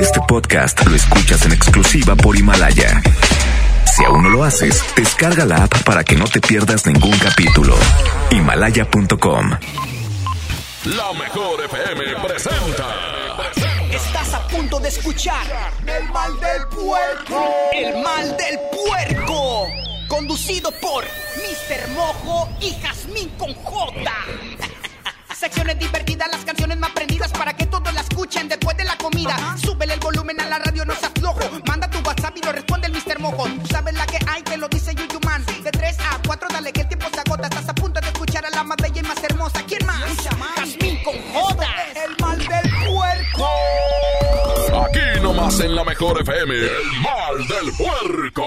Este podcast lo escuchas en exclusiva por Himalaya. Si aún no lo haces, descarga la app para que no te pierdas ningún capítulo. Himalaya.com. La mejor FM presenta. Estás a punto de escuchar El mal del puerco. El mal del puerco. Conducido por Mr. Mojo y Jazmín con J. Secciones divertidas, las canciones más prendidas para que todos la escuchen después de la comida. Súbele el volumen a la radio, no seas flojo. Manda tu WhatsApp y lo responde el Mr. Mojo. Tú sabes la que hay, que lo dice Yuyu Man. De 3 a 4, dale que el tiempo se agota. Estás a punto de escuchar a la más bella y más hermosa. ¿Quién más? Jazmín con J. El mal del puerco. Aquí nomás en la mejor FM. El mal del puerco.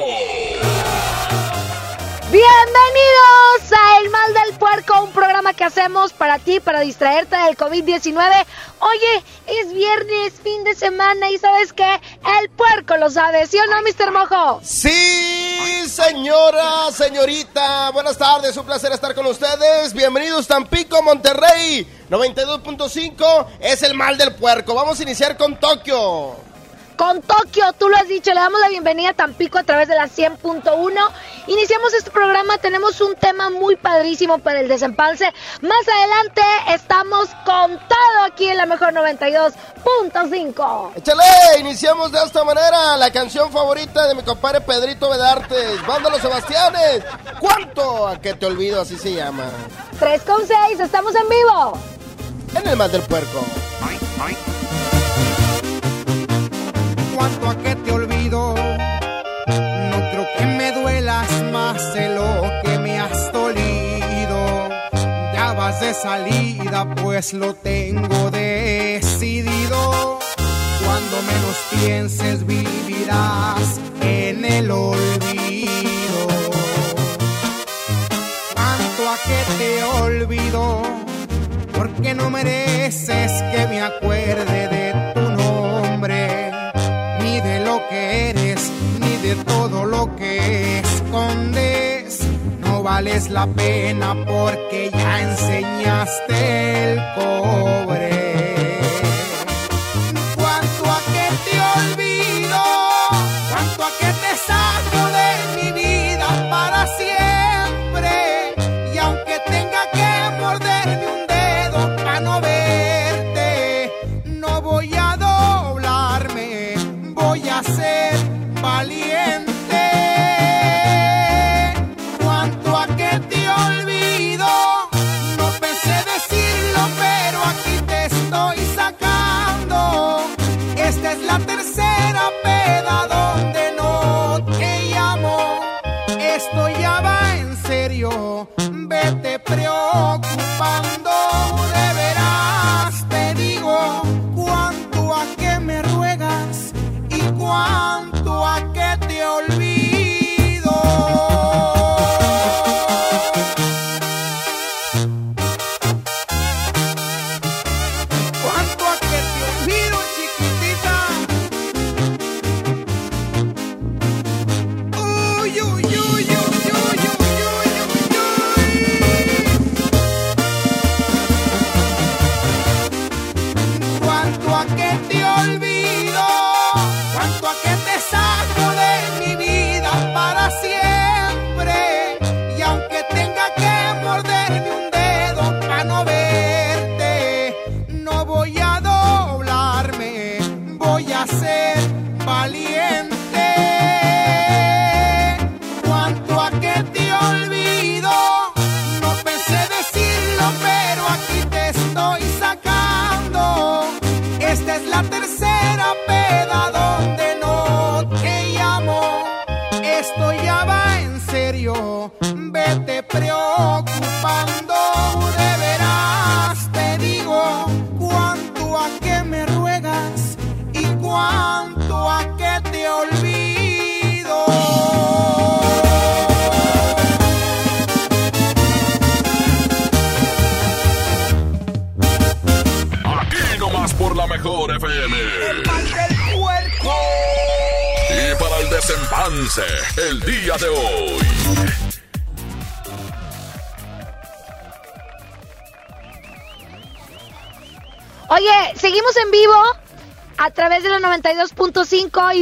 Bienvenidos a El Mal del Puerco, un programa que hacemos para ti, para distraerte del COVID-19. Oye, es viernes, fin de semana y ¿sabes qué? El puerco lo sabe, ¿sí o no, Mr. Mojo? Sí, señora, señorita. Buenas tardes, un placer estar con ustedes. Bienvenidos Tampico, Monterrey. 92.5 es el mal del puerco. Vamos a iniciar con Tokio. Con Tokio, tú lo has dicho, le damos la bienvenida a Tampico a través de la 100.1. Iniciamos este programa, tenemos un tema muy padrísimo para el desempalce. Más adelante estamos con todo aquí en la mejor 92.5. Échale, iniciamos de esta manera la canción favorita de mi compadre Pedrito Vedartes. Banda Los Sebastianes. ¿Cuánto a que te olvido? Así se llama. 3 con 6, estamos en vivo. En el mal del puerco. cuanto salida, pues lo tengo decidido. Cuando menos pienses, vivirás en el olvido. Cuanto a que te olvido, porque no mereces que me acuerde de tu nombre ni de lo que eres, ni de todo lo que escondes. Vales la pena porque ya enseñaste el cobre.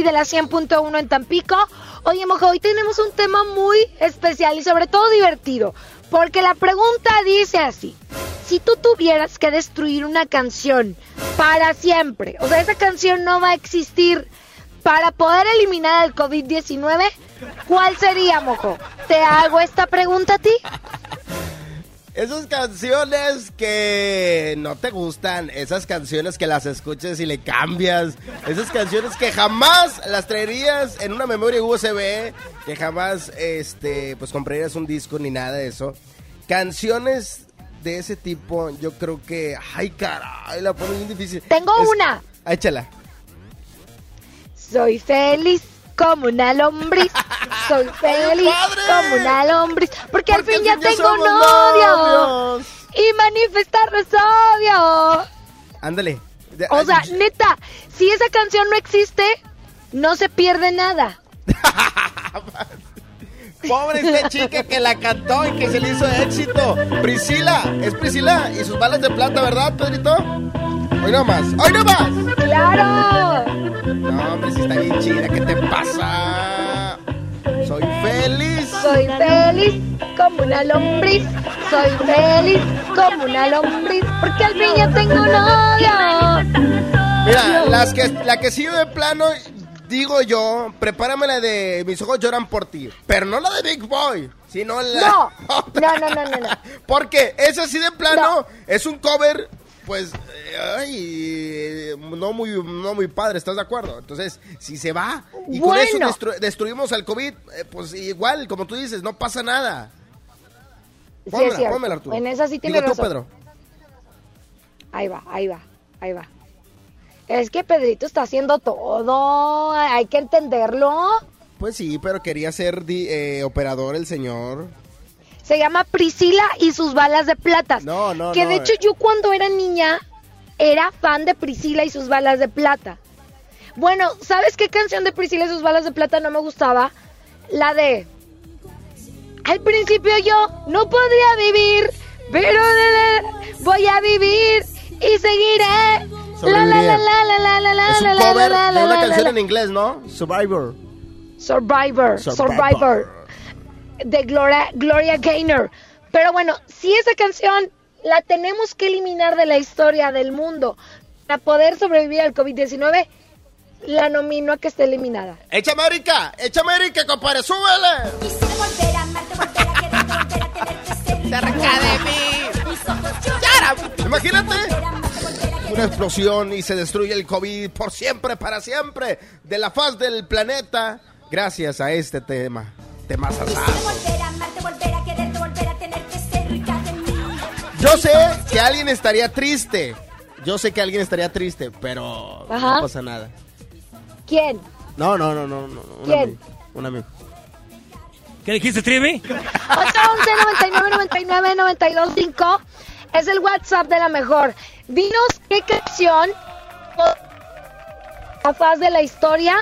92.5 y de la 100.1 en Tampico. Oye, Mojo, hoy tenemos un tema muy especial y sobre todo divertido, porque la pregunta dice así. Si tú tuvieras que destruir una canción para siempre, o sea, esa canción no va a existir para poder eliminar el COVID-19, ¿cuál sería, Mojo? Te hago esta pregunta a ti. Esas canciones que no te gustan, esas canciones que las escuches y le cambias, esas canciones que jamás las traerías en una memoria USB, que jamás este pues comprarías un disco ni nada de eso. Canciones de ese tipo, yo creo que ay caray, la pones bien difícil. Tengo Es- una. Échala. Soy feliz como una lombriz. Soy feliz como una lombriz. Porque, al Porque fin ya al fin ya tengo novio. Y manifestar es obvio. Ándale. O sea, neta, si esa canción no existe, no se pierde nada. Pobre esta chica que la cantó y que se le hizo éxito. Priscila, es Priscila y sus balas de plata, ¿verdad, Pedrito? Hoy no más, hoy no más. ¡Claro! No, hombre, si está bien chida, ¿qué te pasa? Soy feliz. Soy feliz como una lombriz. Soy feliz como una lombriz. Porque al fin ya tengo novio. Mira, las que, la que sigo de plano, digo yo, prepárame la de Mis ojos lloran por ti. Pero no la de Big Boy, sino la. No. No, no, no, no, no. Porque esa sí de plano No. es un cover, pues, eh, ay, no muy, no muy padre, ¿estás de acuerdo? Entonces, si se va y con eso destru- destruimos al COVID, eh, pues igual, como tú dices, no pasa nada. Sí, Pónmela, es cierto. pónmela, Arturo. En esa sí Digo tiene tú, razón. Pedro. Ahí va, ahí va, ahí va. Es que Pedrito está haciendo todo. Hay que entenderlo. Pues sí, pero quería ser eh, operador el señor. Se llama Priscila y sus balas de plata. No, no, Que no, de hecho eh. yo cuando era niña era fan de Priscila y sus balas de plata. Bueno, ¿sabes qué canción de Priscila y sus balas de plata no me gustaba? La de... Al principio yo no podría vivir, pero voy a vivir y seguiré. La, la, la, la, la, la, la, la, Es un la, la, cover la, de la, una la, canción la. en inglés, ¿no? Survivor. Survivor, Survivor. De Gloria, Gloria Gaynor. Pero bueno, si esa canción la tenemos que eliminar de la historia del mundo para poder sobrevivir al COVID-19, la nomino a que esté eliminada. ¡Échame Erika! ¡Échame Erika, compadre! ¡Súbele! Quisiera volver a amarte, volver a quererte, volver a tenerte cerca. Ojos lloran. Imagínate una explosión y se destruye el COVID por siempre, para siempre, de la faz del planeta, gracias a este tema. Temas. Yo sé que alguien estaría triste. Yo sé que alguien estaría triste, pero Ajá. no pasa nada. ¿Quién? No, no, no, no, no. Un ¿Quién? amigo, un amigo. ¿Qué dijiste, Trivi? 811 99 99 925 es el WhatsApp de la mejor. Dinos qué canción a faz de la historia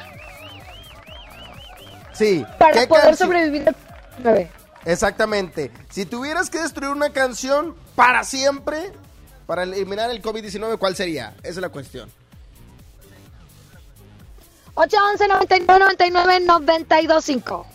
Sí. para ¿qué poder sobrevivir al COVID-19. Exactamente. Si tuvieras que destruir una canción para siempre, para eliminar el COVID-19, ¿cuál sería? Esa es la cuestión. 811 99 99 925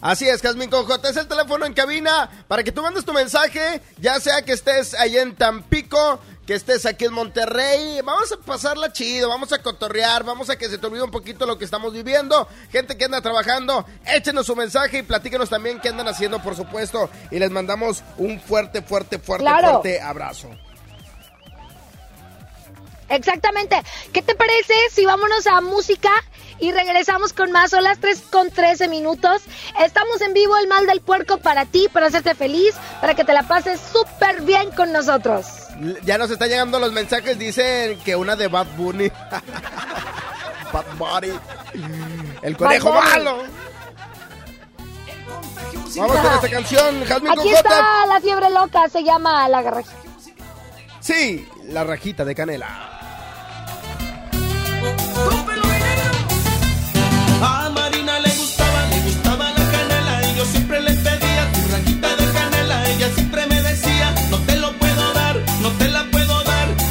Así es, Jasmine Conjota, es el teléfono en cabina para que tú mandes tu mensaje, ya sea que estés ahí en Tampico, que estés aquí en Monterrey. Vamos a pasarla chido, vamos a cotorrear, vamos a que se te olvide un poquito lo que estamos viviendo. Gente que anda trabajando, échenos su mensaje y platíquenos también qué andan haciendo, por supuesto. Y les mandamos un fuerte, fuerte, fuerte, Claro. fuerte abrazo. Exactamente. ¿Qué te parece si vámonos a música y regresamos con más? Son las 3 con 13 minutos. Estamos en vivo, el mal del puerco para ti, para hacerte feliz, para que te la pases súper bien con nosotros. Ya nos están llegando los mensajes, dicen que una de Bad Bunny. Bad Bunny. El conejo malo. Vamos con esta canción, Jasmine Aquí está la fiebre loca, se llama La Garraja. Sí, la rajita de canela.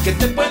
Que te puede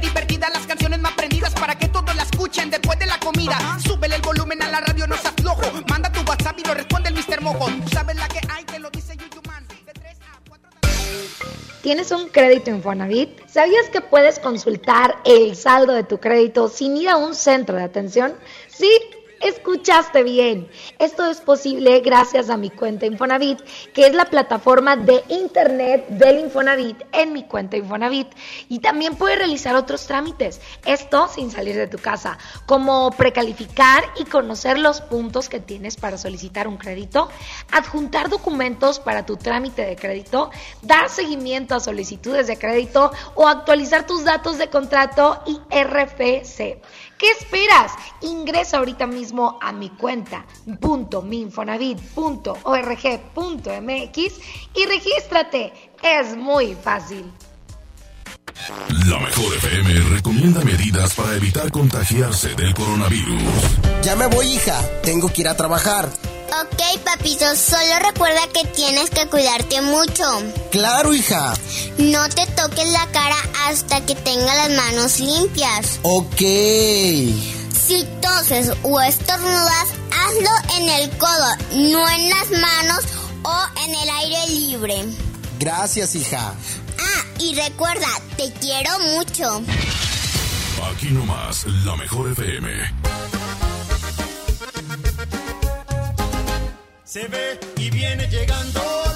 Secciones divertidas, las canciones más prendidas para que todos la escuchen después de la comida. Súbele el volumen a la radio, no seas flojo. Manda tu WhatsApp y lo responde el Mr. Mojo. Tú sabes la que hay, te lo dice Yuyuman. De 3 a 4 ¿Tienes un crédito Infonavit? ¿Sabías que puedes consultar el saldo de tu crédito sin ir a un centro de atención? Sí. Escuchaste bien. Esto es posible gracias a mi cuenta Infonavit, que es la plataforma de internet del Infonavit en mi cuenta Infonavit. Y también puedes realizar otros trámites, esto sin salir de tu casa, como precalificar y conocer los puntos que tienes para solicitar un crédito, adjuntar documentos para tu trámite de crédito, dar seguimiento a solicitudes de crédito o actualizar tus datos de contrato y RFC. ¿Qué esperas? Ingresa ahorita mismo a mi cuenta .minfonavit.org.mx y regístrate. Es muy fácil. La mejor FM recomienda medidas para evitar contagiarse del coronavirus. Ya me voy, hija. Tengo que ir a trabajar. Ok, papito, solo recuerda que tienes que cuidarte mucho. Claro, hija. No te toques la cara hasta que tenga las manos limpias. Ok. Si toses o estornudas, hazlo en el codo, no en las manos o en el aire libre. Gracias, hija. Ah, y recuerda, te quiero mucho. Aquí nomás, la mejor FM. Se ve y viene llegando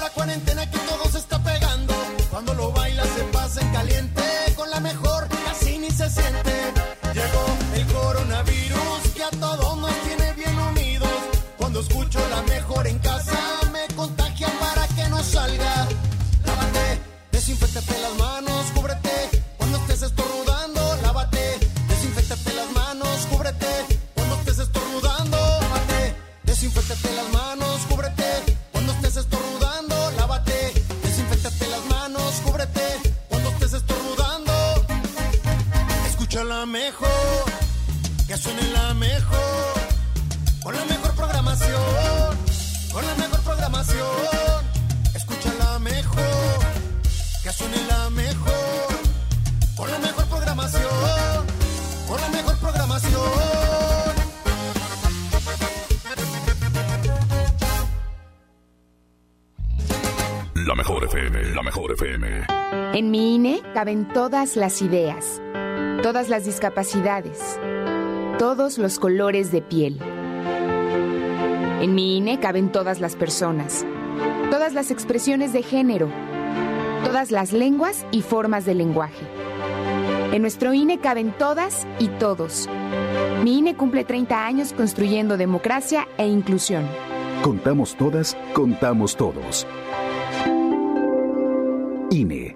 caben todas las ideas, todas las discapacidades, todos los colores de piel. En mi INE caben todas las personas, todas las expresiones de género, todas las lenguas y formas de lenguaje. En nuestro INE caben todas y todos. Mi INE cumple 30 años construyendo democracia e inclusión. Contamos todas, contamos todos. INE.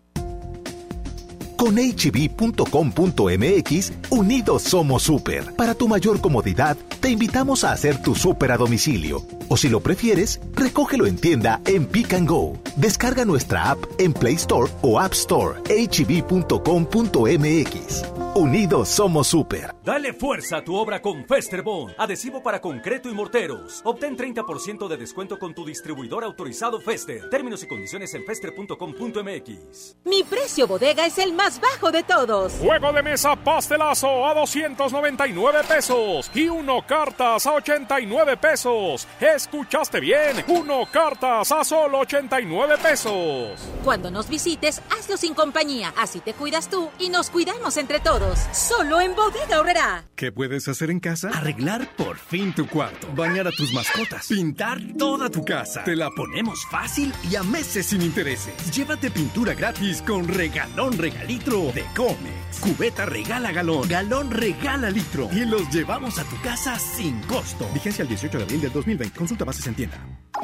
Con hb.com.mx, unidos somos super. Para tu mayor comodidad, te invitamos a hacer tu super a domicilio. O si lo prefieres, recógelo en tienda en Pick and Go. Descarga nuestra app en Play Store o App Store. hb.com.mx. Unidos somos super. Dale fuerza a tu obra con Festerbond, adhesivo para concreto y morteros. Obtén 30% de descuento con tu distribuidor autorizado Fester. Términos y condiciones en fester.com.mx. Mi precio bodega es el más bajo de todos. Juego de mesa pastelazo a 299 pesos y uno cartas a 89 pesos. Escuchaste bien, uno cartas a solo 89 pesos. Cuando nos visites, hazlo sin compañía. Así te cuidas tú y nos cuidamos entre todos. Solo en Bodega Horrera. ¿Qué puedes hacer en casa? Arreglar por fin tu cuarto, bañar a tus mascotas, pintar toda tu casa. Te la ponemos fácil y a meses sin intereses. Llévate pintura gratis con regalón regalitro de Comex. Cubeta regala galón, galón regala litro y los llevamos a tu casa sin costo. Vigencia el 18 de abril del 2020. Consulta bases en tienda.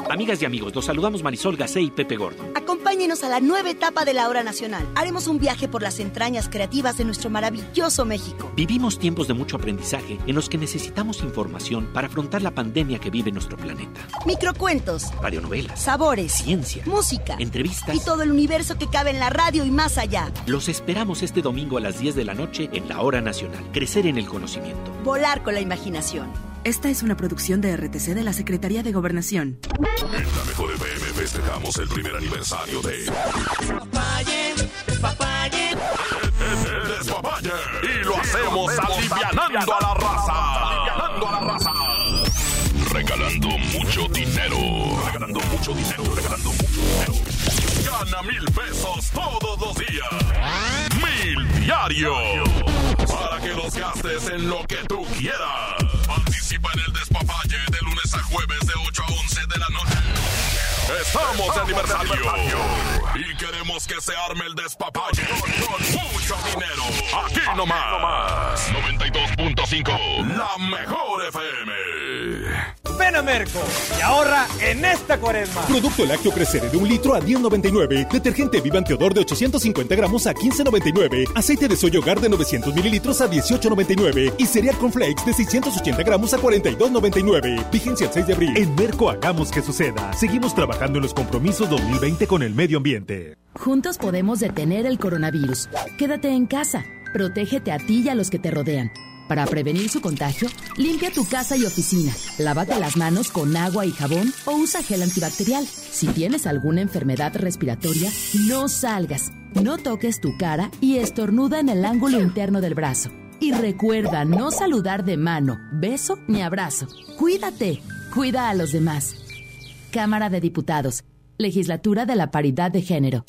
Amigas y amigos, los saludamos Marisol Gacé y Pepe Gordo. Acompáñenos a la nueva etapa de la hora nacional. Haremos un viaje por las entrañas creativas de nuestro maravilloso México. Vivimos tiempos de mucho aprendizaje en los que necesitamos información para afrontar la pandemia que vive nuestro planeta. Microcuentos, Radionovelas, sabores, ciencia, música, entrevistas y todo el universo que cabe en la radio y más allá. Los esperamos este domingo a las 10 de la noche en la hora nacional. Crecer en el conocimiento. Volar con la imaginación. Esta es una producción de RTC de la Secretaría de Gobernación. En la mejor FM festejamos el primer aniversario de Despapalle, despapalle. El Despapalle. Y lo hacemos alivianando a la raza. Alivianando a la raza. Regalando mucho dinero. Regalando mucho dinero. Regalando mucho dinero. Gana mil pesos todos los días. Mil diarios. Para que los gastes en lo que tú quieras. Participa en el despapalle de lunes a jueves de 8 a 11 de la noche. Estamos de aniversario. Y queremos que se arme el despapalle con mucho dinero. Aquí nomás. 92.5. La mejor FM. Ven a Merco y ahorra en esta cuaresma. Producto lácteo crecer de un litro a 10.99. Detergente Vivan Teodor de 850 gramos a 15.99. Aceite de soya hogar de 900 mililitros a 18.99. Y cereal con flakes de 680 gramos a 42.99. Vigencia el 6 de abril. En Merco hagamos que suceda. Seguimos trabajando en los compromisos 2020 con el medio ambiente. Juntos podemos detener el coronavirus. Quédate en casa. Protégete a ti y a los que te rodean. Para prevenir su contagio, limpia tu casa y oficina. Lávate las manos con agua y jabón o usa gel antibacterial. Si tienes alguna enfermedad respiratoria, no salgas. No toques tu cara y estornuda en el ángulo interno del brazo. Y recuerda no saludar de mano, beso ni abrazo. Cuídate. Cuida a los demás. Cámara de Diputados. Legislatura de la Paridad de Género.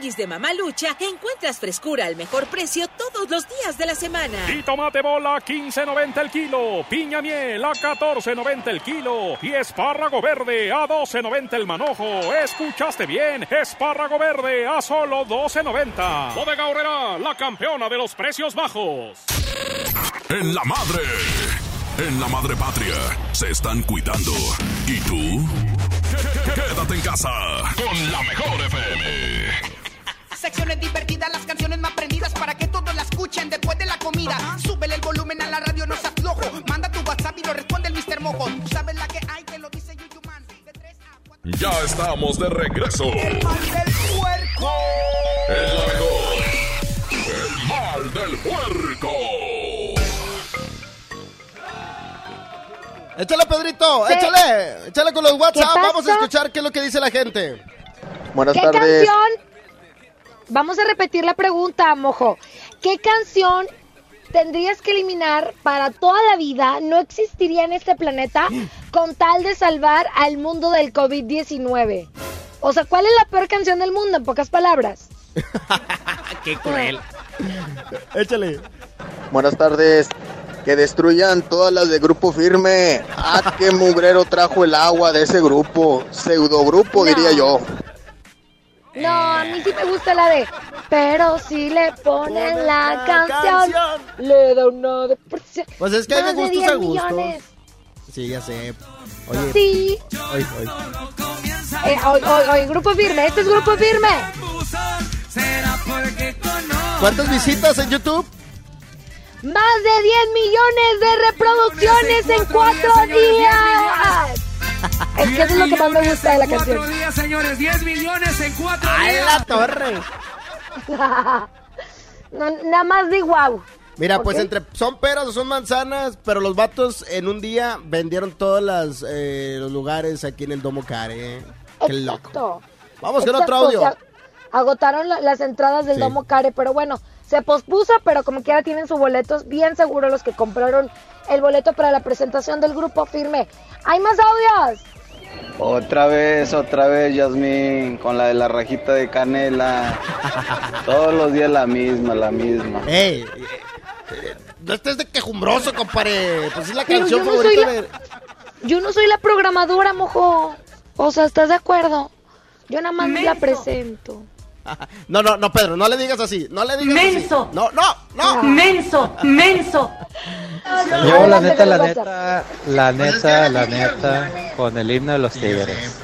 Tianguis de Mamalucha encuentras frescura al mejor precio todos los días de la semana. Y tomate bola a 15.90 el kilo, piña miel a 14.90 el kilo y espárrago verde a 12.90 el manojo. ¿Escuchaste bien? Espárrago verde a solo 12.90. Bodega Horrera, la campeona de los precios bajos. En la madre. En la madre patria. Se están cuidando. ¿Y tú? Quédate en casa con la mejor FM. Secciones divertidas, las canciones más prendidas para que todos la escuchen después de la comida. Súbele el volumen a la radio, no seas flojo. Manda tu WhatsApp y lo responde el Mr. Mojo. Tú sabes la que hay, que lo dice Yuyuman. Ya estamos de regreso. El mal del puerco. El mejor. El mal del puerco. Échale, Pedrito, Sí. échale. Échale con los WhatsApp. ¿Qué Vamos a escuchar qué es lo que dice la gente. Buenas ¿Qué tardes. canción? Vamos a repetir la pregunta, mojo. ¿Qué canción tendrías que eliminar para toda la vida? No existiría en este planeta con tal de salvar al mundo del COVID-19. O sea, ¿cuál es la peor canción del mundo, en pocas palabras? Qué cruel. Échale. Buenas tardes. Que destruyan todas las de Grupo Firme. Ah, qué mugrero trajo el agua de ese grupo. Pseudogrupo, diría yo. No, a mí sí me gusta la de. Pero si le ponen la, canción, le da una depresión. Pues es que hay de gustos 10 a gustos. millones. Sí, ya sé. Oye. Sí. Oye, oye. Eh, oye, oye, oye, grupo firme, este es grupo firme. ¿Cuántas visitas en YouTube? Más de 10 millones de reproducciones en cuatro días. Es que eso es lo que más me gusta de la Cuatro canción. días, señores. 10 millones en cuatro ¡Ay, días. la torre! No, nada más de wow. Mira, pues Ok. entre son peras o son manzanas, pero los vatos en un día vendieron todos las, eh, los lugares aquí en el Domo Care. ¿eh? Qué loco. Exacto. Vamos con Exacto, otro audio. o sea, agotaron la- las entradas del Sí. Domo Care, pero bueno, se pospuso, pero como quiera tienen sus boletos. Bien seguro los que compraron el boleto para la presentación del grupo firme. ¡Hay más audios! Otra vez, otra vez, Yasmín, con la de la rajita de canela. Todos los días la misma, la misma. ¡Ey! eh, no estés de quejumbroso, compadre. Pues es la Pero canción yo no soy favorita la- de... Yo no soy la programadora, mojo. O sea, ¿estás de acuerdo? Yo nada más la presento. No, no, no, Pedro, no le digas así. No le digas Menso. así. No, no, no. Menso, menso. Yo la neta, la neta, la neta, la neta, con el himno de los Tigres.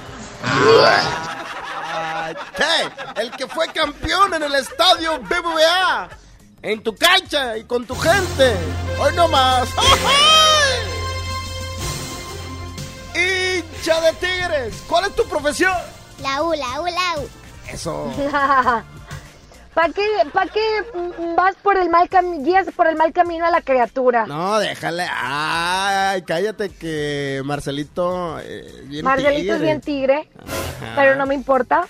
¿Qué? El que fue campeón en el estadio BBVA. En tu cancha y con tu gente. Hoy no más. Hincha de Tigres. ¿Cuál es tu profesión? La U, la U, la U. Eso. ¿Para qué, pa qué vas por el mal camino, guías por el mal camino a la criatura? No, déjale. Ay, cállate que Marcelito. Eh, bien Marcelito tigre. es bien tigre, pero no me importa.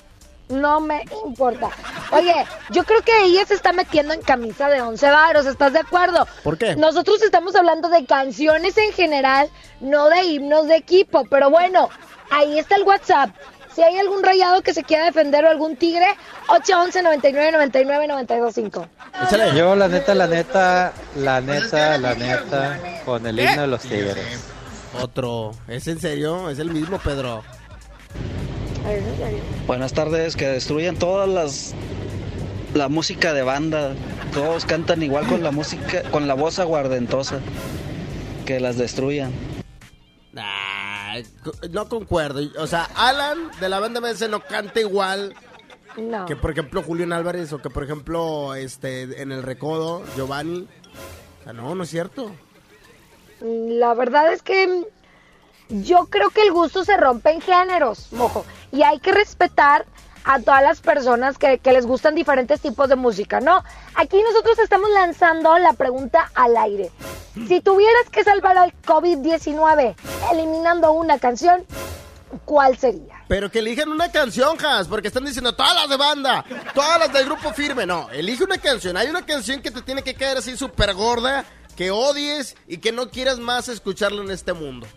No me importa. Oye, yo creo que ella se está metiendo en camisa de once varos, ¿estás de acuerdo? ¿Por qué? Nosotros estamos hablando de canciones en general, no de himnos de equipo, pero bueno, ahí está el WhatsApp. Si hay algún rayado que se quiera defender o algún tigre, 811 99 99 925. Yo, la neta, la neta, la neta, la neta, con el himno de los tigres. Otro. ¿Es en serio? Es el mismo, Pedro. Buenas tardes, que destruyan todas las la música de banda. Todos cantan igual con la música, con la voz aguardentosa. Que las destruyan. Co- no concuerdo. O sea, Alan de la banda MS no canta igual No. que, por ejemplo, Julián Álvarez o que, por ejemplo, este en el Recodo, Giovanni. O sea, no, no es cierto. La verdad es que mm, yo creo que el gusto se rompe en géneros, mojo. Y hay que respetar a todas las personas que, que les gustan diferentes tipos de música, ¿no? Aquí nosotros estamos lanzando la pregunta al aire. Si tuvieras que salvar al COVID-19 eliminando una canción, ¿cuál sería? Pero que elijan una canción, Has, porque están diciendo todas las de banda, todas las del grupo firme. No, elige una canción. Hay una canción que te tiene que caer así súper gorda, que odies y que no quieras más escucharlo en este mundo.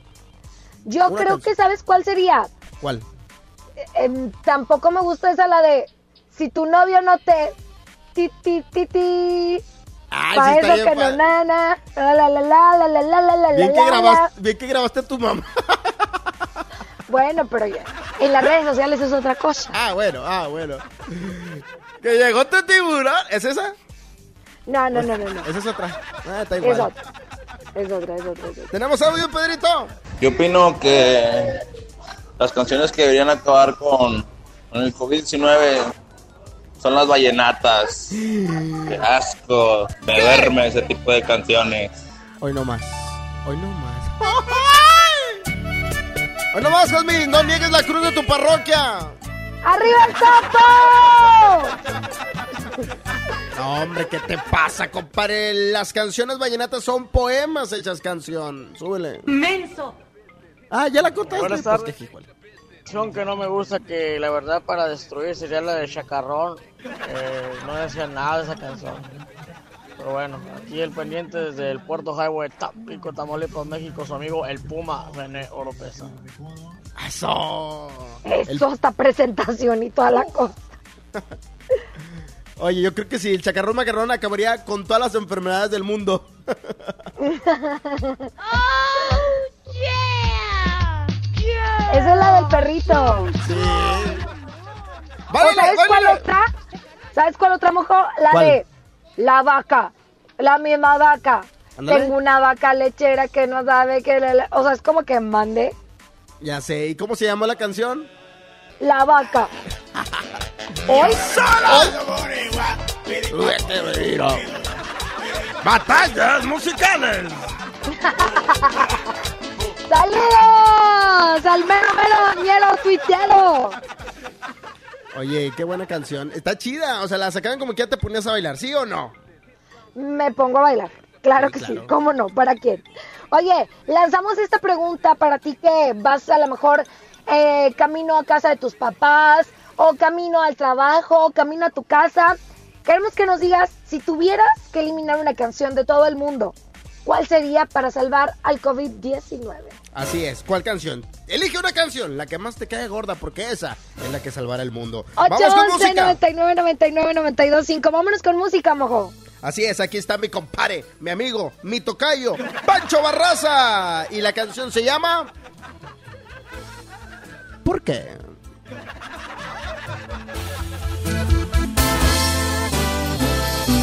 Yo Una creo que sabes cuál sería. ¿Cuál? Eh, em, tampoco me gusta esa la de si tu novio no te ti ti ti ti Ay, pa' sí está eso que no nana la la la la la la la la la Bien que, grabaste, bien que grabaste a tu mamá. Bueno, pero ya, en las redes sociales es otra cosa. Ah, bueno, ah, bueno. Que llegó tu tiburón. ¿Es esa? No, no, no, no, no. Esa es otra. Ah, está Es igual. otra. Es otra, es otra, es otra. ¿Tenemos audio, Pedrito? Yo opino que las canciones que deberían acabar con, con el COVID-19 son las vallenatas. Qué asco, me duerme ese tipo de canciones. Hoy no más. Hoy no más. Hoy no más, Jasmine. No niegues la cruz de tu parroquia. ¡Arriba el sapo! No, hombre, ¿qué te pasa, compadre? Las canciones vallenatas son poemas hechas canción. Súbele. ¡Menso! Ah, ya la cortaste. Buenas Pues, tardes. qué canción que no me gusta, que la verdad para destruir sería la de Chacarrón. Eh, no decía nada de esa canción. Pero bueno, aquí el pendiente desde el Puerto Highway, Tampico, Tamaulipas, México, su amigo el Puma René Oropesa. Eso. Eso hasta presentación y toda la cosa. Oye, yo creo que si el chacarrón macarrón acabaría con todas las enfermedades del mundo. Esa es la del perrito. Sí. ¿O Báilale, ¿Sabes cuál otra? ¿Sabes cuál otra, mojo? La ¿Cuál? de la vaca. La misma vaca. Tengo una vaca lechera que no sabe que... le- O sea, es como que mande Ya sé. ¿Y cómo se llamó la canción? la vaca. Hoy... Batallas musicales. ¡Saludos! ¡Al mero mero ñero tuitero! Oye, qué buena canción. Está chida. O sea, la sacaban como que ya te ponías a bailar, ¿sí o no? Me pongo a bailar. Claro Sí, que sí. ¿cómo no? ¿Para quién? Oye, lanzamos esta pregunta para ti que vas a lo mejor eh, camino a casa de tus papás, o camino al trabajo, o camino a tu casa. Queremos que nos digas, si tuvieras que eliminar una canción de todo el mundo, ¿cuál sería para salvar al COVID-19? Así es. ¿Cuál canción? Elige una canción, la que más te cae gorda, porque esa es la que salvará el mundo. Vamos con 811 música. 99 99 92 5. Vámonos con música, mojo. Así es, aquí está mi compadre, mi amigo, mi tocayo, Pancho Barraza. Y la canción se llama... ¿Por qué?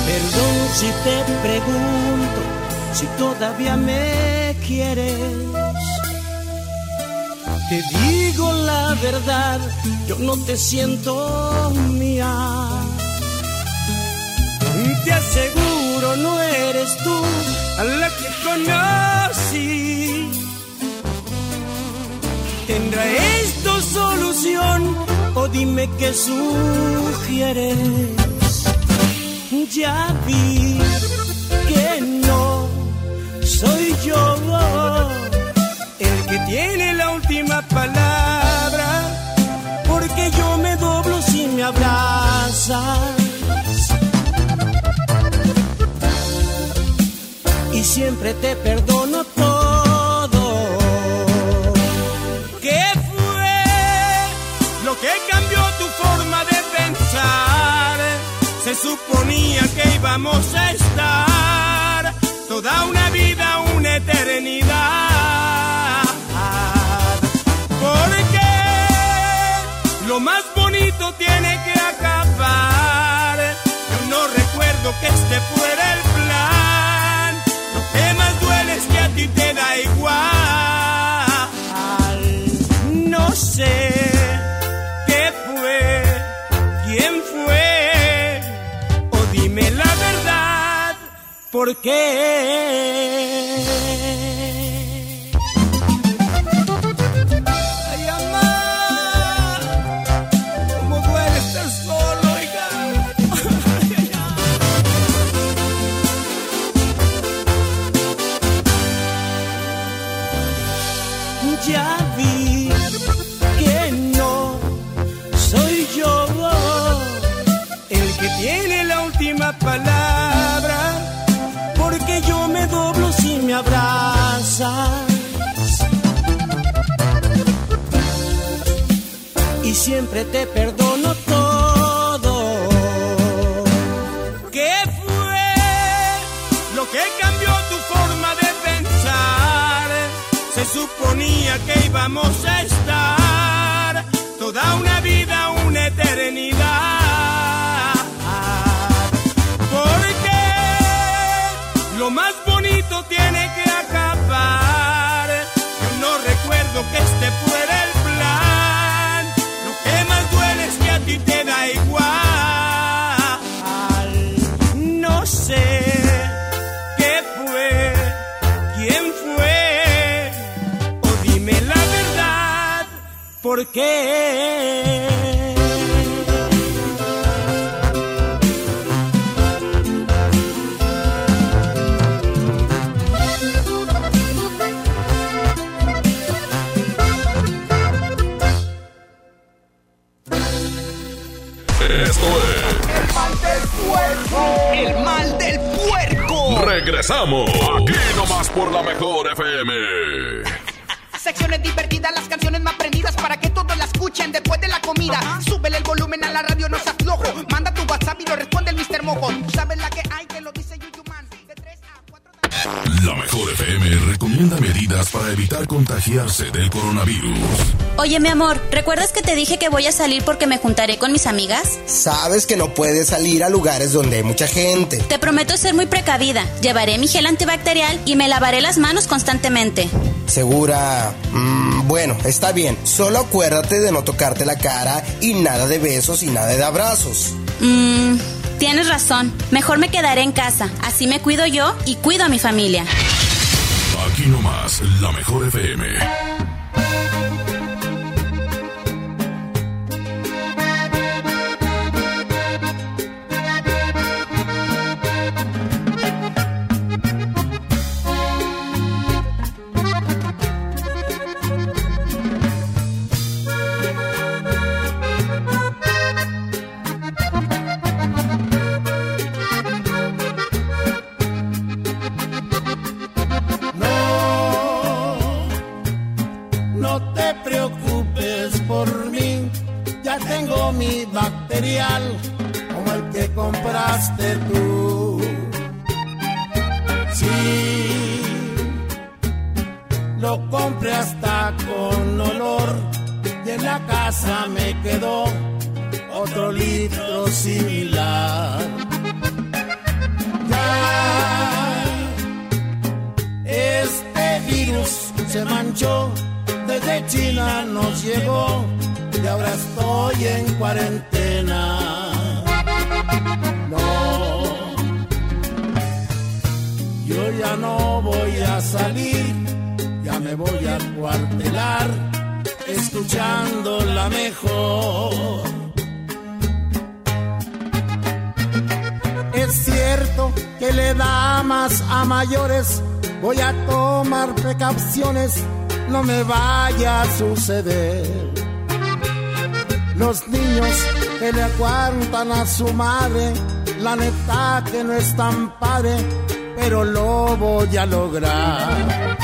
Perdón si te pregunto si todavía me quieres. Te digo la verdad, yo no te siento mía. Te aseguro no eres tú a la que conocí. ¿Tendrá esto solución o dime qué sugieres? Ya vi soy yo el que tiene la última palabra, porque yo me doblo si me abrazas. Y siempre te perdono todo. ¿Qué fue lo que cambió tu forma de pensar? Se suponía que íbamos a estar toda una que este fuera el plan. Lo que más duele es que a ti te da igual. No sé qué fue, quién fue, o dime la verdad, ¿por qué? Para evitar contagiarse del coronavirus. Oye, mi amor, ¿recuerdas que te dije que voy a salir porque me juntaré con mis amigas? Sabes que no puedes salir a lugares donde hay mucha gente. Te prometo ser muy precavida. Llevaré mi gel antibacterial y me lavaré las manos constantemente. Segura. Mm, bueno, está bien. Solo acuérdate de no tocarte la cara y nada de besos y nada de abrazos. Mmm, tienes razón. Mejor me quedaré en casa. Así me cuido yo y cuido a mi familia. Aquí nomás, la mejor FM. No voy a salir, ya me voy a cuartelar, escuchando la mejor. es cierto que le da más a mayores, voy a tomar precauciones, no me vaya a suceder. Los niños que le aguantan a su madre, la neta que no es tan padre, pero lo voy a lograr.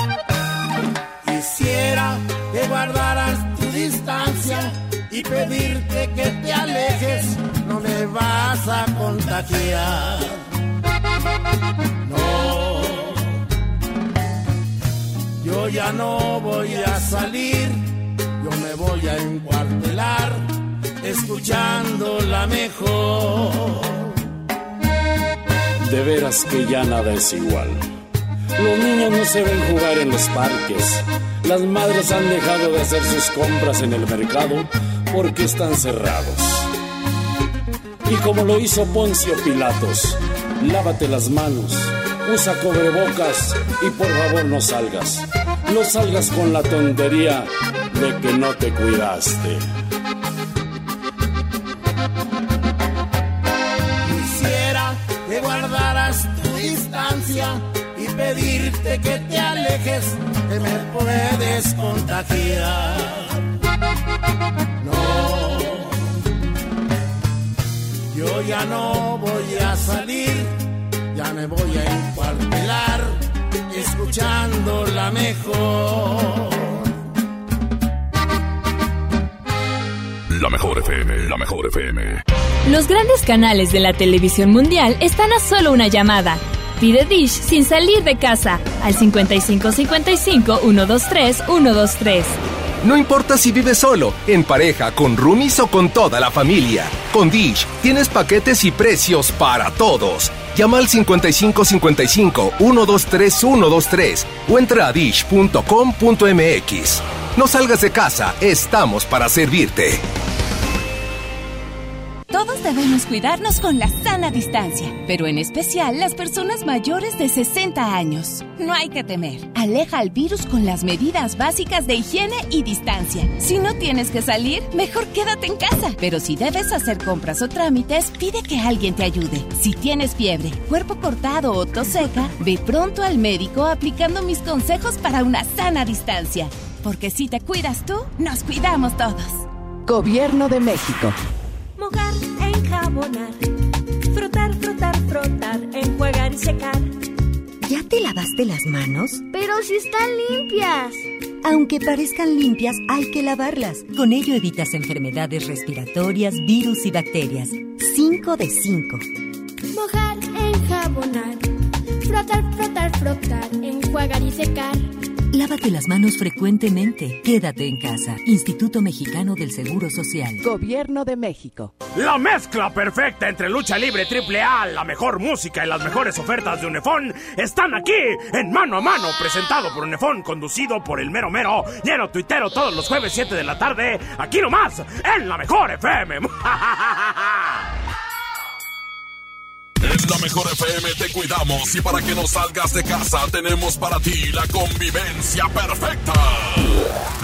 Quisiera que guardaras tu distancia y pedirte que te alejes, no me vas a contagiar. No, yo ya no voy a salir, yo me voy a encuartelar escuchando la mejor. De veras que ya nada es igual. Los niños no se ven jugar en los parques. Las madres han dejado de hacer sus compras en el mercado porque están cerrados. Y como lo hizo Poncio Pilatos, lávate las manos, usa cubrebocas y por favor no salgas. No salgas con la tontería de que no te cuidaste. Distancia y pedirte que te alejes, que me puedes contagiar. No, yo ya no voy a salir, ya me voy a encuartelar, escuchando la mejor. La mejor FM, la mejor FM. Los grandes canales de la televisión mundial están a solo una llamada. Pide Dish sin salir de casa al 5555 123 123. No importa si vives solo, en pareja, con roomies o con toda la familia. Con Dish tienes paquetes y precios para todos. Llama al 5555 123 123 o entra a dish.com.mx. No salgas de casa, estamos para servirte. Todos debemos cuidarnos con la sana distancia, pero en especial las personas mayores de 60 años. No hay que temer. Aleja al virus con las medidas básicas de higiene y distancia. Si no tienes que salir, mejor quédate en casa. Pero si debes hacer compras o trámites, pide que alguien te ayude. Si tienes fiebre, cuerpo cortado o tos seca, ve pronto al médico aplicando mis consejos para una sana distancia. Porque si te cuidas tú, nos cuidamos todos. Gobierno de México. Mojar, enjabonar, frotar, frotar, frotar, enjuagar y secar. ¿Ya te lavaste las manos? Pero si están limpias. Aunque parezcan limpias, hay que lavarlas. Con ello evitas enfermedades respiratorias, virus y bacterias. 5 de 5. Mojar, enjabonar, frotar, frotar, frotar, enjuagar y secar. Lávate las manos frecuentemente. Quédate en casa. Instituto Mexicano del Seguro Social. Gobierno de México. La mezcla perfecta entre lucha libre triple A, la mejor música y las mejores ofertas de Unefón están aquí en Mano a Mano, presentado por Unefón, conducido por el mero mero, lleno tuitero todos los jueves 7 de la tarde, aquí nomás, en la mejor FM. La mejor FM te cuidamos y para que no salgas de casa tenemos para ti la convivencia perfecta.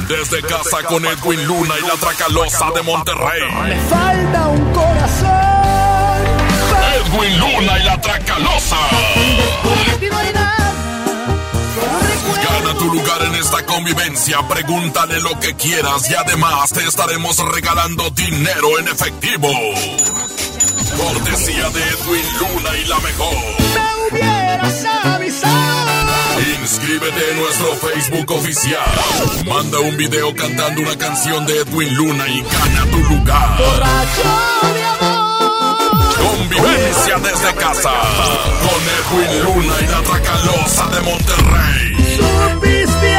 Desde, casa, con Edwin Luna y la Tracalosa de Monterrey. Me falta un corazón. Edwin Luna y la Tracalosa. Gana tu lugar en esta convivencia, pregúntale lo que quieras y además te estaremos regalando dinero en efectivo. Cortesía de Edwin Luna y la mejor. Me hubieras avisado. Inscríbete en nuestro Facebook oficial. Manda un video cantando una canción de Edwin Luna y gana tu lugar. Convivencia desde casa. Con Edwin Luna y la Tracalosa de Monterrey. Supiste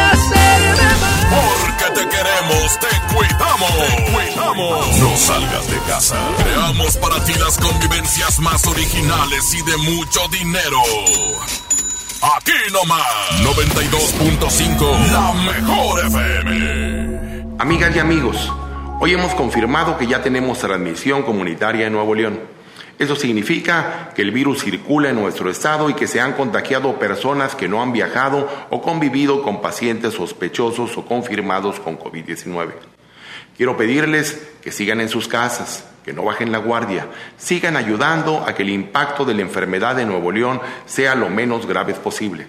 queremos, te cuidamos. Te cuidamos. No salgas de casa. Creamos para ti las convivencias más originales y de mucho dinero. Aquí nomás, 92.5, la mejor FM. Amigas y amigos, hoy hemos confirmado que ya tenemos transmisión comunitaria en Nuevo León. Eso significa que el virus circula en nuestro estado y que se han contagiado personas que no han viajado o convivido con pacientes sospechosos o confirmados con COVID-19. Quiero pedirles que sigan en sus casas, que no bajen la guardia, sigan ayudando a que el impacto de la enfermedad de Nuevo León sea lo menos grave posible.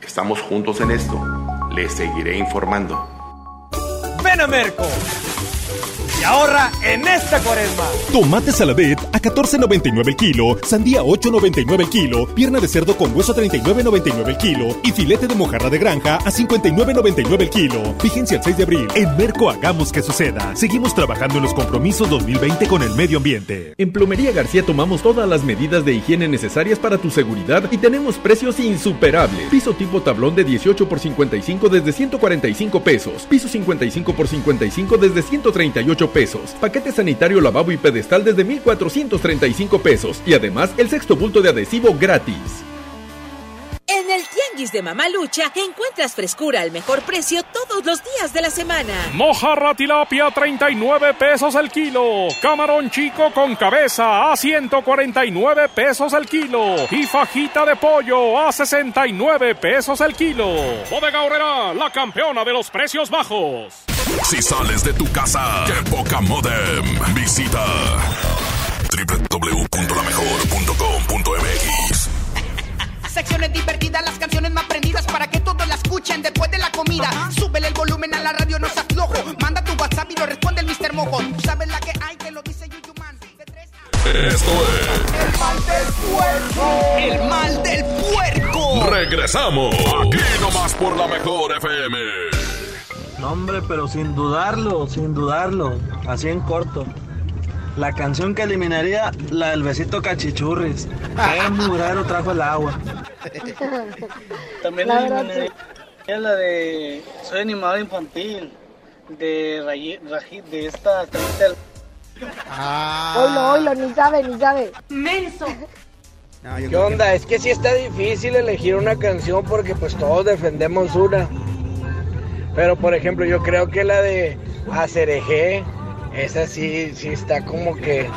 Estamos juntos en esto. Les seguiré informando. Ven a Merco y ahorra en esta cuaresma. Tomate saladet a 14.99 el kilo, sandía 8.99 el kilo, pierna de cerdo con hueso a 39.99 el kilo y filete de mojarra de granja a 59.99 el kilo. Vigencia el 6 de abril. En Merco hagamos que suceda. Seguimos trabajando en los compromisos 2020 con el medio ambiente. En Plomería García tomamos todas las medidas de higiene necesarias para tu seguridad y tenemos precios insuperables. Piso tipo tablón de 18 por 55 desde 145 pesos. Piso 55 por 55 desde 138 pesos. Paquete sanitario, lavabo y pedestal desde 1435 pesos. Y además el sexto bulto de adhesivo gratis. En el Tianguis de Mamalucha encuentras frescura al mejor precio todos los días de la semana. Mojarra tilapia 39 pesos el kilo. Camarón chico con cabeza a 149 pesos el kilo. Y fajita de pollo a 69 pesos el kilo. Bodega Horrera, la campeona de los precios bajos. Si sales de tu casa, qué poca modem. Visita www.lamejor.com.mx. Secciones divertidas, las canciones más prendidas para que todos la escuchen después de la comida. Súbele el volumen a la radio, no seas flojo. Manda tu WhatsApp y lo responde el Mr. Mojo. Tú sabes la que hay, que lo dice Yuyu Man. Esto El mal del puerco. El mal del puerco. es. Regresamos. Aquí nomás por la mejor FM. No, hombre, pero sin dudarlo, sin dudarlo, así en corto. La canción que eliminaría, la del besito cachichurris. Qué mugrero trajo el agua. También La eliminaría la de Soy animador infantil. De, Raji- de esta Trinidad. Oilo, oilo, ni sabe, ni sabe. Menso. ¿Qué onda? Es que sí está difícil elegir una canción porque pues todos defendemos una. Pero por ejemplo yo creo que la de Acereje, esa sí, sí está como que...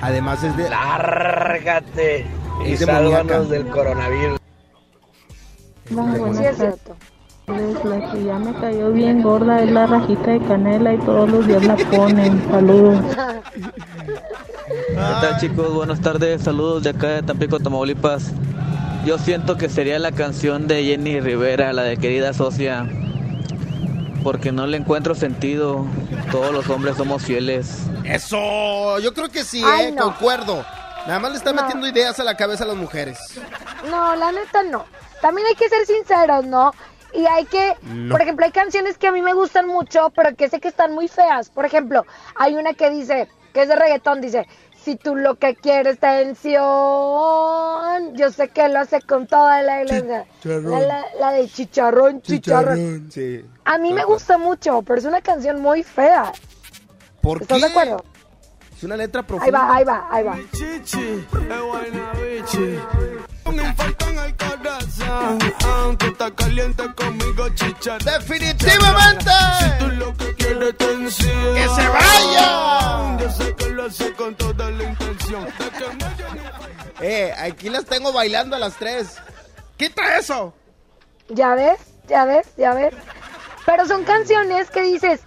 Además es de... Lárgate y Es sálvanos del coronavirus. Es. La que ya me cayó bien gorda es la rajita de canela y todos los días la ponen. Saludos. ¿Qué tal chicos? Buenas tardes, saludos de acá de Tampico, Tamaulipas. Yo siento que sería la canción de Jenny Rivera, la de querida socia, porque no le encuentro sentido. Todos los hombres somos fieles. Eso, yo creo que sí, Ay, eh, no. concuerdo. Nada más le está No. metiendo ideas a la cabeza a las mujeres. No, la neta no. También hay que ser sinceros, ¿no? Y hay que, No. por ejemplo, hay canciones que a mí me gustan mucho, pero que sé que están muy feas. Por ejemplo, hay una que dice, que es de reggaetón, dice, si tú lo que quieres tensión, yo sé que lo hace con toda la iglesia. La, la- la de chicharrón, chicharrón. Sí. A mí me gusta mucho, pero es una canción muy fea. ¿Por ¿Estás qué? de acuerdo? Es una letra Ahí profunda. va, ahí va, ahí va. Aunque está caliente conmigo, chicha. ¡Definitivamente! Si tú lo que quieres tensión. ¡Que se vaya! Hace con toda la intención. De que Eh, aquí las tengo bailando a las tres. ¡Quita eso! Ya ves, ya ves, ya ves. Pero son canciones que dices,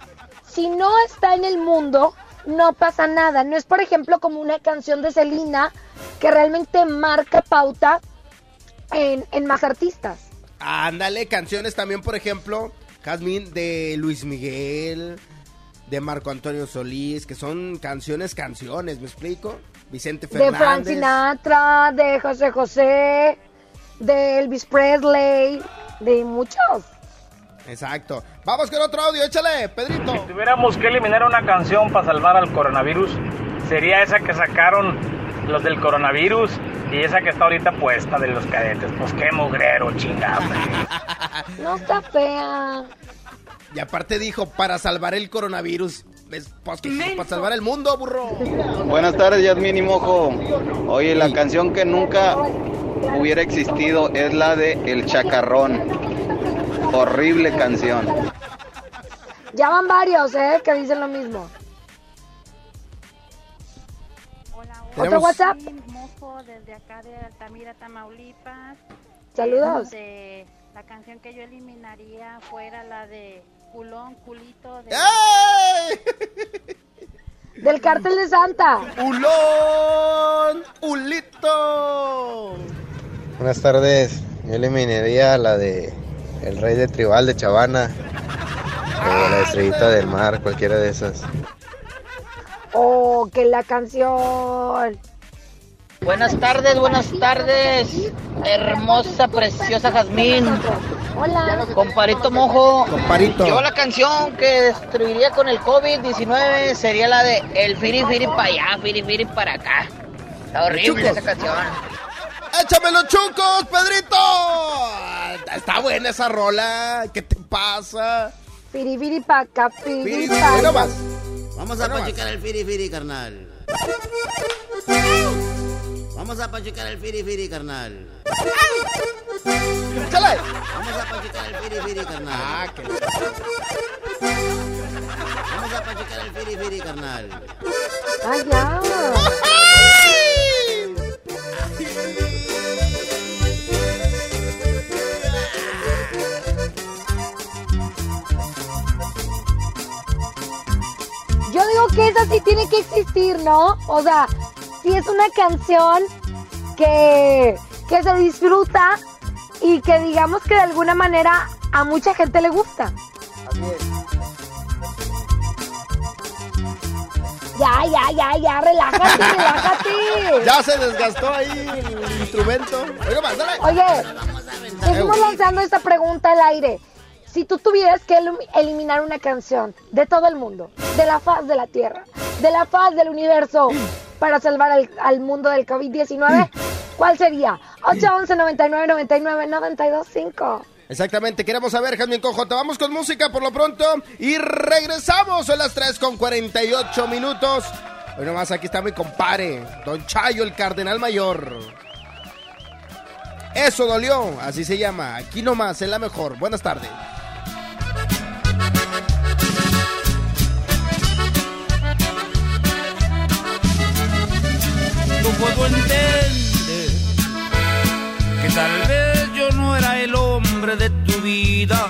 si no está en el mundo, no pasa nada. No es, por ejemplo, como una canción de Selena que realmente marca pauta en, en más artistas. Ándale, canciones también, por ejemplo, Jazmín de Luis Miguel, de Marco Antonio Solís, que son canciones, canciones, ¿me explico? Vicente De Frank Fernández. Sinatra, de José José, de Elvis Presley, de muchos. Exacto. Vamos con otro audio, échale, Pedrito. Si tuviéramos que eliminar una canción para salvar al coronavirus, sería esa que sacaron los del coronavirus y esa que está ahorita puesta de los cadetes. Pues qué mugrero, chingada. No está fea. Y aparte dijo, para salvar el coronavirus. ¿Ves? Pues para salvar el mundo, burro. Buenas tardes, Yasmin y Mojo. Oye, la canción que nunca hubiera existido es la de El Chacarrón. Horrible canción. Ya van varios, ¿eh? Que dicen lo mismo. ¿Otro Tenemos- WhatsApp? Mojo desde acá de Altamira, Tamaulipas. Saludos. Este, la canción que yo eliminaría fuera la de culón, culito. De... Del cártel de Santa. ¡Ulón! ¡Ulito! Buenas tardes. Yo eliminaría la de El Rey de Tribal de Chavana. O la Estrellita del Mar, cualquiera de esas. Oh, que la canción. Buenas tardes, buenas tardes. Hermosa, preciosa Jazmín. Hola. Comparito Mojo. Comparito. Yo la canción que destruiría con el COVID-19 sería la de El Firi Firi para allá, Firi Firi para acá. Está horrible Chucos. esa canción. ¡Échame los chucos, Pedrito! Está buena esa rola. ¿Qué te pasa? Firifiri pa' acá, Firi, firifiri firi, pa'. Vamos a Ve nomás. pachecar el firi firi, carnal. Vamos a pachecar el firi firi, carnal. ¡Chale! Vamos a pachecar el firi firi, carnal. Ah, que... Vamos a pachecar el firi firi, carnal. Ya. Yo digo que esa sí tiene que existir, ¿no? O sea, si es una canción que, que se disfruta y que digamos que de alguna manera a mucha gente le gusta. Ya, ya, ya, ya, relájate, relájate. Ya se desgastó ahí el instrumento. Oiga más, dale. Oye, seguimos lanzando esta pregunta al aire. Si tú tuvieras que elim- eliminar una canción de todo el mundo, de la faz de la Tierra, de la faz del universo, para salvar al, mundo del COVID-19, ¿cuál sería? 811 99 99 92 5. Exactamente, queremos saber, Jasmine Cojo. Te vamos con música por lo pronto y regresamos a las 3 con 48 minutos. Hoy nomás aquí está mi compadre, Don Chayo, el cardenal mayor. Eso dolió, así se llama. Aquí nomás, es la mejor. Buenas tardes. No puedo entender que tal vez yo no era el hombre de tu vida,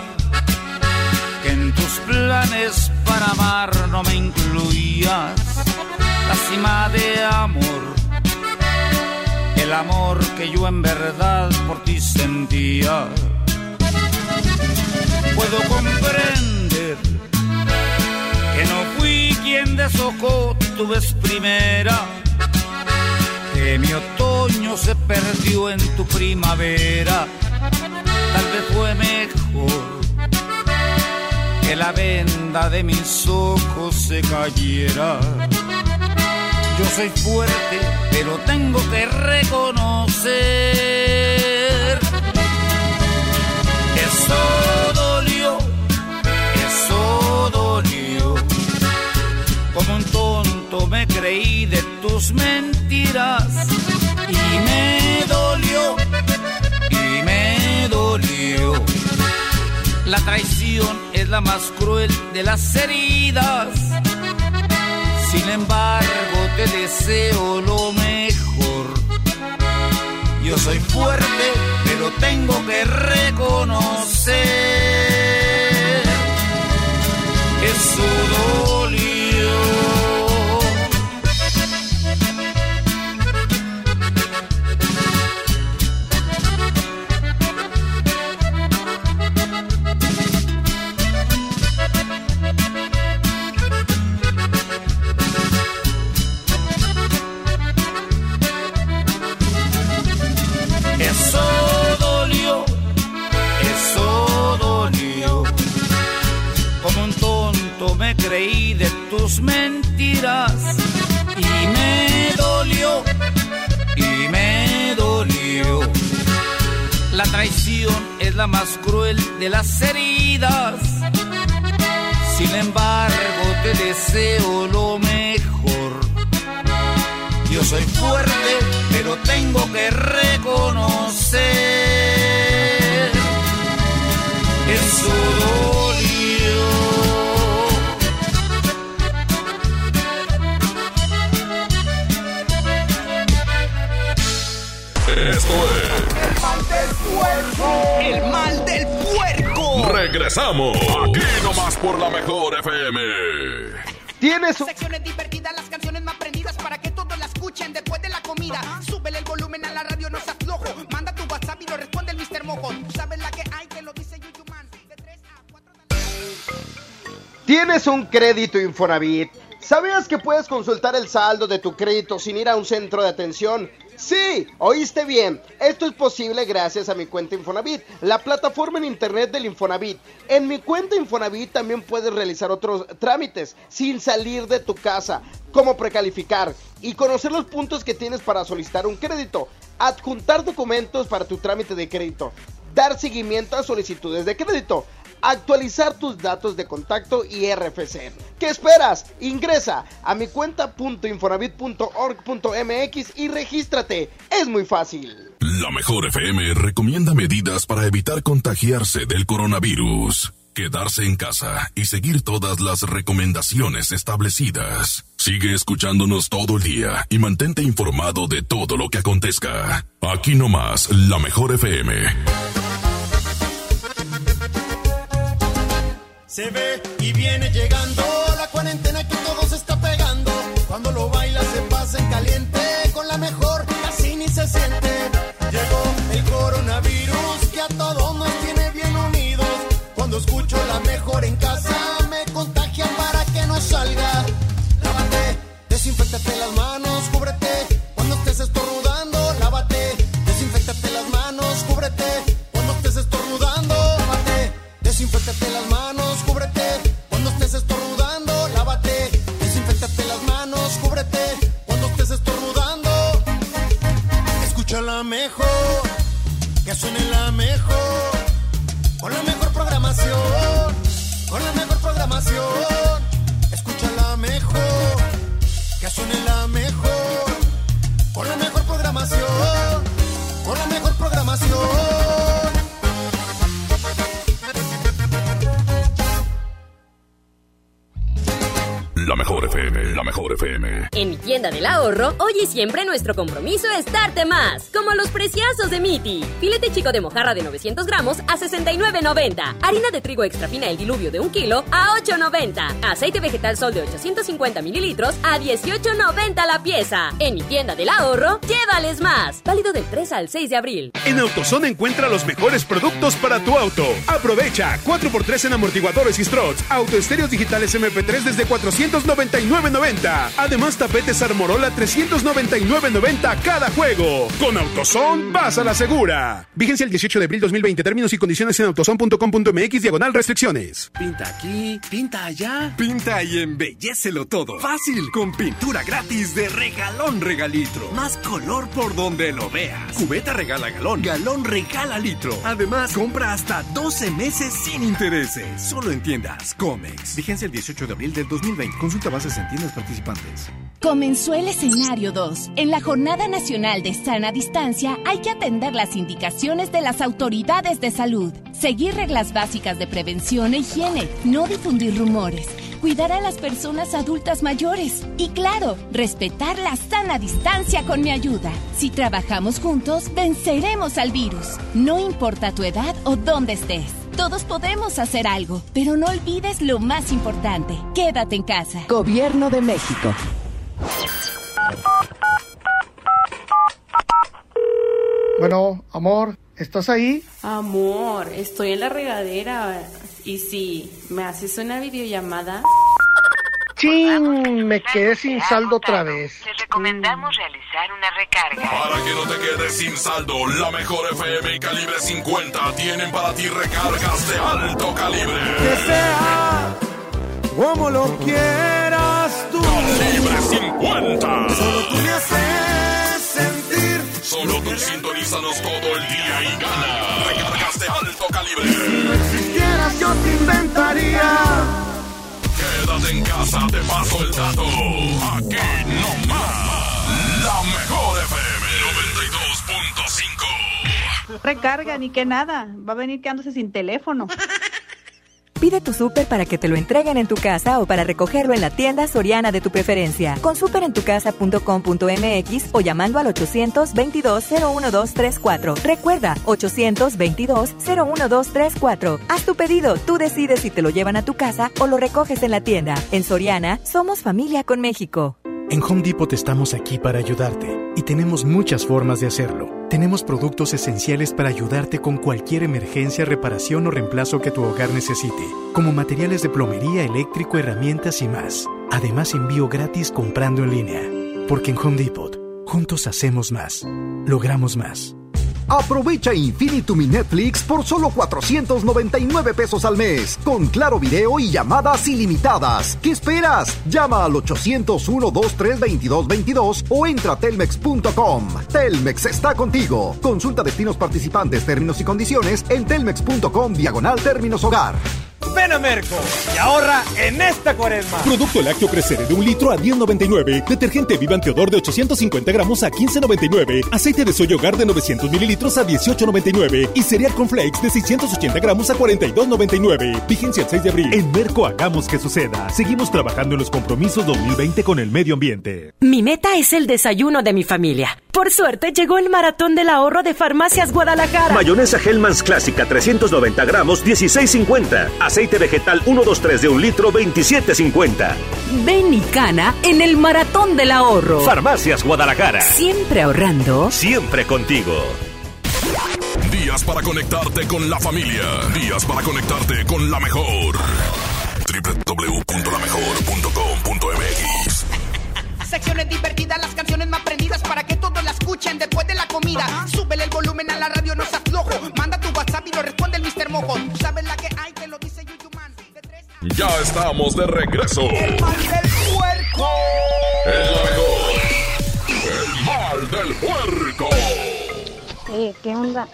que en tus planes para amar no me incluías la cima de amor, el amor que yo en verdad por ti sentía. Puedo comprender que no fui quien deshojó tu vez primera que mi otoño se perdió en tu primavera. Tal vez fue mejor que la venda de mis ojos se cayera. Yo soy fuerte, pero tengo que reconocer. Eso dolió, Como un tonto me creí de tus mentiras y me dolió, y me dolió. La traición es la más cruel de las heridas. Sin embargo, te deseo lo mejor. Yo soy fuerte, pero tengo que reconocer. Eso dolió. Eso un crédito Infonavit. ¿Sabías que puedes consultar el saldo de tu crédito sin ir a un centro de atención? Sí, oíste bien. Esto es posible gracias a mi cuenta Infonavit, la plataforma en internet del Infonavit. En mi cuenta Infonavit también puedes realizar otros trámites sin salir de tu casa, como precalificar y conocer los puntos que tienes para solicitar un crédito, adjuntar documentos para tu trámite de crédito, dar seguimiento a solicitudes de crédito actualizar tus datos de contacto y RFC. ¿Qué esperas? Ingresa a mi cuenta.infonavit.org.mx y regístrate. Es muy fácil. La mejor FM recomienda medidas para evitar contagiarse del coronavirus. Quedarse en casa y seguir todas las recomendaciones establecidas. Sigue escuchándonos todo el día y mantente informado de todo lo que acontezca. Aquí nomás, la mejor FM. Se ve y viene llegando la cuarentena que todo se está pegando. Cuando lo baila se pasa en caliente, con la mejor casi ni se siente. Llegó hoy y siempre nuestro compromiso es darte más. Como los preciazos de Miti. Filete chico de mojarra de 900 gramos a 69.90. Harina de trigo extra fina el diluvio de un kilo a 8.90. Aceite vegetal sol de 850 mililitros a 18.90 la pieza. En mi tienda del ahorro, llévales más. Válido del 3 al 6 de abril. En AutoZone encuentra los mejores productos para tu auto. Aprovecha 4x3 en amortiguadores y struts, autoestéreos digitales MP3 desde 499.90. Además, tapetes Armorola 399.90 cada juego. Con AutoZone vas a la segura. Vigencia el 18 de abril 2020. Términos y condiciones en autozone.com.mx diagonal restricciones. Pinta aquí, pinta allá. Pinta y embellecelo todo. Fácil, con pintura gratis de regalón regalitro. Más color por donde lo veas. Cubeta regala galón, galón regala litro. Además, compra hasta 12 meses sin intereses. Solo en tiendas Comex. Vigencia el 18 de abril del 2020. Consulta bases en tiendas participantes. Comenzó el escenario 2. En la Jornada Nacional de Sana Distancia hay que atender las indicaciones de las autoridades de salud, seguir reglas básicas de prevención e higiene, no difundir rumores, cuidar a las personas adultas mayores y claro, respetar la sana distancia con mi ayuda. Si trabajamos juntos, venceremos al virus. No importa tu edad o dónde estés. Todos podemos hacer algo, pero no olvides lo más importante. Quédate en casa. Gobierno de México. Bueno, amor, ¿estás ahí? Amor, estoy en la regadera. Y si me haces una videollamada. ¡Chin! Me quedé sin saldo otra vez. Te recomendamos realizar una recarga. Para que no te quedes sin saldo, la mejor FM y calibre 50 tienen para ti recargas de alto calibre. Que sea como lo quieras tú. Calibre 50. Solo tú me haces sentir. Solo tú sintonízanos todo el día y gana. Recargas de alto calibre. Si quieras yo te inventaría. Quédate en casa, te paso el dato. Aquí no más. La mejor FM 92.5. Recarga ni que nada. Va a venir quedándose sin teléfono. Pide tu súper para que te lo entreguen en tu casa o para recogerlo en la tienda Soriana de tu preferencia. Con superentucasa.com.mx o llamando al 822-01234. Recuerda, 822-01234. Haz tu pedido, tú decides si te lo llevan a tu casa o lo recoges en la tienda. En Soriana, somos familia con México. En Home Depot estamos aquí para ayudarte y tenemos muchas formas de hacerlo. Tenemos productos esenciales para ayudarte con cualquier emergencia, reparación o reemplazo que tu hogar necesite, como materiales de plomería, eléctrico, herramientas y más. Además, envío gratis comprando en línea. Porque en Home Depot, juntos hacemos más, logramos más. Aprovecha Infinitum y Netflix por solo 499 pesos al mes, con claro video y llamadas ilimitadas. ¿Qué esperas? Llama al 801-23222 o entra a telmex.com. Telmex está contigo. Consulta destinos participantes, términos y condiciones en telmex.com diagonal términos hogar. Ven a Merco y ahorra en esta cuaresma. Producto lácteo crecer de un litro a 10.99. Detergente Vivan Teodor de 850 gramos a 15.99. Aceite de soya hogar de 900 mililitros a 18.99. Y cereal con flakes de 680 gramos a 42.99. Vigencia el 6 de abril. En Merco hagamos que suceda. Seguimos trabajando en los compromisos 2020 con el medio ambiente. Mi meta es el desayuno de mi familia. Por suerte llegó el maratón del ahorro de Farmacias Guadalajara. Mayonesa Hellmann's Clásica 390 gramos 16.50. Aceite vegetal 123 de un litro 27.50. Ven y cana en el maratón del ahorro. Farmacias Guadalajara. Siempre ahorrando. Siempre contigo. Días para conectarte con la familia. Días para conectarte con la mejor. www.lamejor.com.mx Secciones divertidas, las canciones más prendidas para que todos la escuchen después de la comida. Súbele el volumen a la radio, no se aflojo. Manda tu WhatsApp y lo responde el Mr. Mojo. Tú sabes la que hay, te lo dice YouTube Man. Ya estamos de regreso. El mal del puerco. El mejor. El mal del puerco. Eh, ¿qué onda?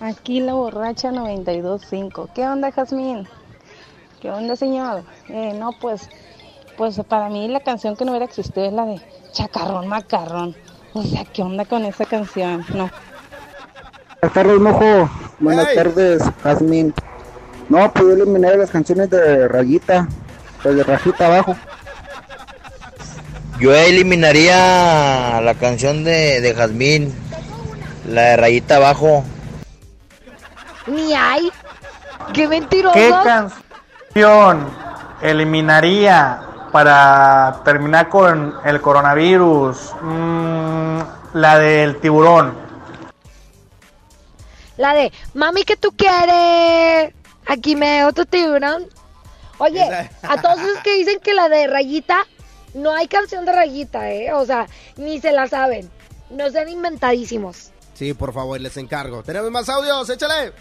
Aquí la borracha 92.5. ¿Qué onda, Jazmín? ¿Qué onda, señor? Eh, no, pues, pues para mí la canción que no hubiera existido es la de Chacarrón Macarrón. O sea, ¿qué onda con esa canción? No. Buenas tardes, mojo. Buenas tardes, Jazmín. No, pues yo eliminar las canciones de Rayita, pues de Rajita abajo. Yo eliminaría la canción de, de Jazmín, la de Rayita Abajo. Ni hay. ¡Qué mentiroso! ¿Qué canción eliminaría para terminar con el coronavirus? Mm, la del tiburón. La de, mami, ¿qué tú quieres? Aquí me veo tu tiburón. Oye, a todos esos que dicen que la de Rayita, no hay canción de Rayita, ¿eh? O sea, ni se la saben. No sean inventadísimos. Sí, por favor, les encargo. Tenemos más audios, échale.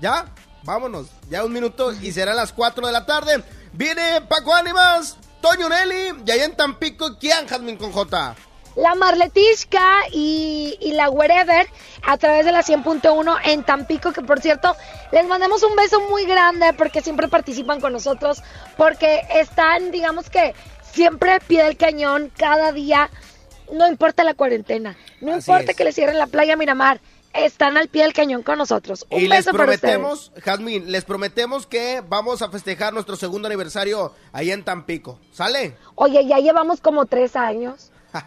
¿Ya? Vámonos. Ya un minuto y serán las 4 de la tarde. Viene Paco Ánimas, Toño Nelly y allá en Tampico, ¿quién, Jazmín con J? La Marletishka y, y la Wherever a través de la 100.1 en Tampico, que por cierto, les mandamos un beso muy grande porque siempre participan con nosotros, porque están, digamos que, siempre al pie del cañón, cada día, no importa la cuarentena, no Así importa es. que le cierren la playa Miramar, están al pie del cañón con nosotros. Un y les beso para ustedes. prometemos, Jazmín, les prometemos que vamos a festejar nuestro segundo aniversario allá en Tampico. ¿Sale? Oye, ya llevamos como tres años.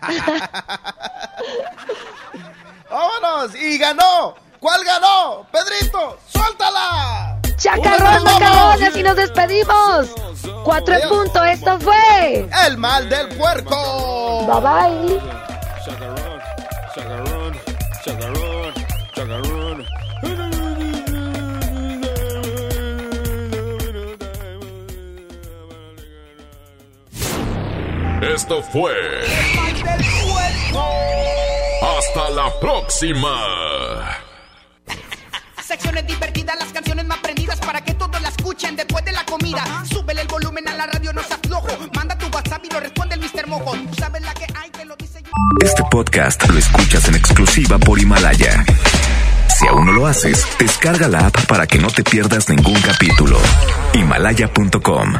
¡Vámonos! ¡Y ganó! ¿Cuál ganó? ¡Pedrito! ¡Suéltala! Chacarrón, macarrón, así nos despedimos. Cuatro en punto, esto fue. El mal del puerco. Bye bye. Esto fue. Hasta la próxima. Secciones divertidas, las canciones más prendidas para que todos la escuchen después de la comida. Súbele el volumen a la radio, no se aflojo. Manda tu WhatsApp y lo responde el Mr. Mojo. Tú sabes la que hay, te lo dice Este podcast lo escuchas en exclusiva por Himalaya. Si aún no lo haces, descarga la app para que no te pierdas ningún capítulo. Himalaya.com